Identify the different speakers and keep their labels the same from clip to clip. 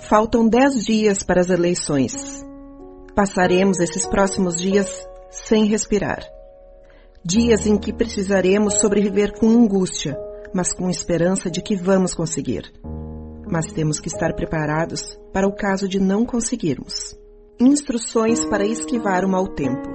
Speaker 1: Faltam dez dias para as eleições. Passaremos esses próximos dias sem respirar. Dias em que precisaremos sobreviver com angústia, mas com esperança de que vamos conseguir. Mas temos que estar preparados para o caso de não conseguirmos. Instruções para esquivar o mau tempo.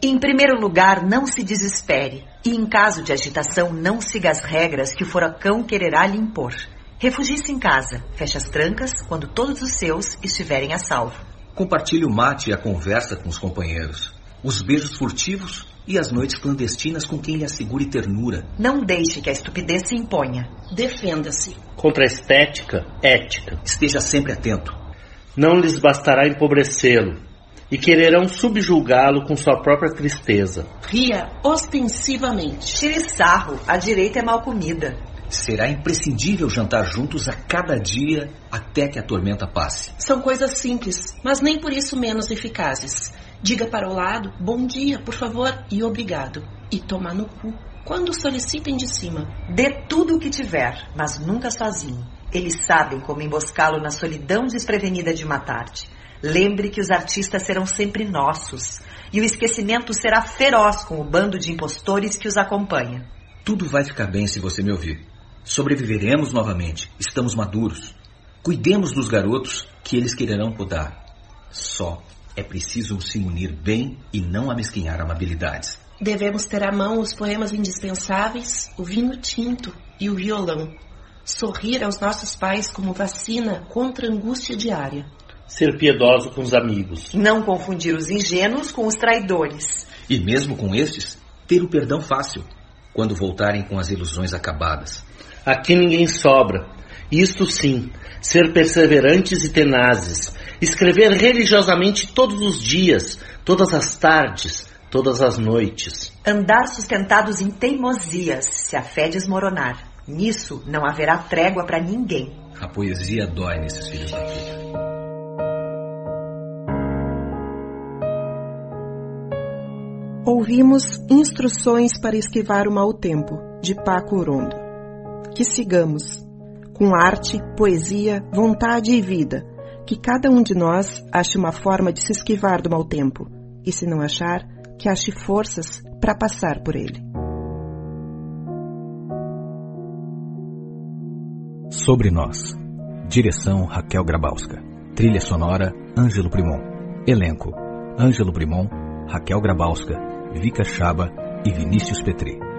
Speaker 2: Em primeiro lugar, não se desespere. E em caso de agitação, não siga as regras que o furacão quererá lhe impor. Refugie-se em casa, feche as trancas quando todos os seus estiverem a salvo.
Speaker 3: Compartilhe o mate e a conversa com os companheiros, os beijos furtivos e as noites clandestinas com quem lhe assegure ternura.
Speaker 2: Não deixe que a estupidez se imponha.
Speaker 4: Defenda-se.
Speaker 5: Contra a estética, ética.
Speaker 3: Esteja sempre atento.
Speaker 5: Não lhes bastará empobrecê-lo e quererão subjulgá-lo com sua própria tristeza.
Speaker 4: Ria ostensivamente.
Speaker 2: Tire sarro, a direita é mal comida.
Speaker 3: Será imprescindível jantar juntos a cada dia até que a tormenta passe.
Speaker 4: São coisas simples, mas nem por isso menos eficazes. Diga para o lado, bom dia, por favor, e obrigado. E tomar no cu. Quando solicitem de cima.
Speaker 2: Dê tudo o que tiver, mas nunca sozinho. Eles sabem como emboscá-lo na solidão desprevenida de uma tarde. Lembre que os artistas serão sempre nossos. E o esquecimento será feroz com o bando de impostores que os acompanha.
Speaker 3: Tudo vai ficar bem se você me ouvir. Sobreviveremos novamente. Estamos maduros. Cuidemos dos garotos que eles quererão podar. Só é preciso se munir bem e não amesquinhar amabilidades.
Speaker 4: Devemos ter à mão os poemas indispensáveis, o vinho tinto e o violão. Sorrir aos nossos pais como vacina contra a angústia diária.
Speaker 5: Ser piedoso com os amigos.
Speaker 2: Não confundir os ingênuos com os traidores.
Speaker 3: E mesmo com estes, ter o perdão fácil, quando voltarem com as ilusões acabadas.
Speaker 5: Aqui ninguém sobra. Isto sim, ser perseverantes e tenazes. Escrever religiosamente todos os dias, todas as tardes, todas as noites.
Speaker 2: Andar sustentados em teimosias, se a fé desmoronar. Nisso não haverá trégua para ninguém.
Speaker 3: A poesia dói nesses filhos da puta.
Speaker 1: Ouvimos Instruções para Esquivar o Mau Tempo, de Paco Urondo. Que sigamos, com arte, poesia, vontade e vida, que cada um de nós ache uma forma de se esquivar do mau tempo, e se não achar, que ache forças para passar por ele.
Speaker 6: Sobre Nós. Direção Raquel Grabowska. Trilha sonora Ângelo Primon. Elenco: Ângelo Primon, Raquel Grabowska, Vika Chaba e Vinícius Petri.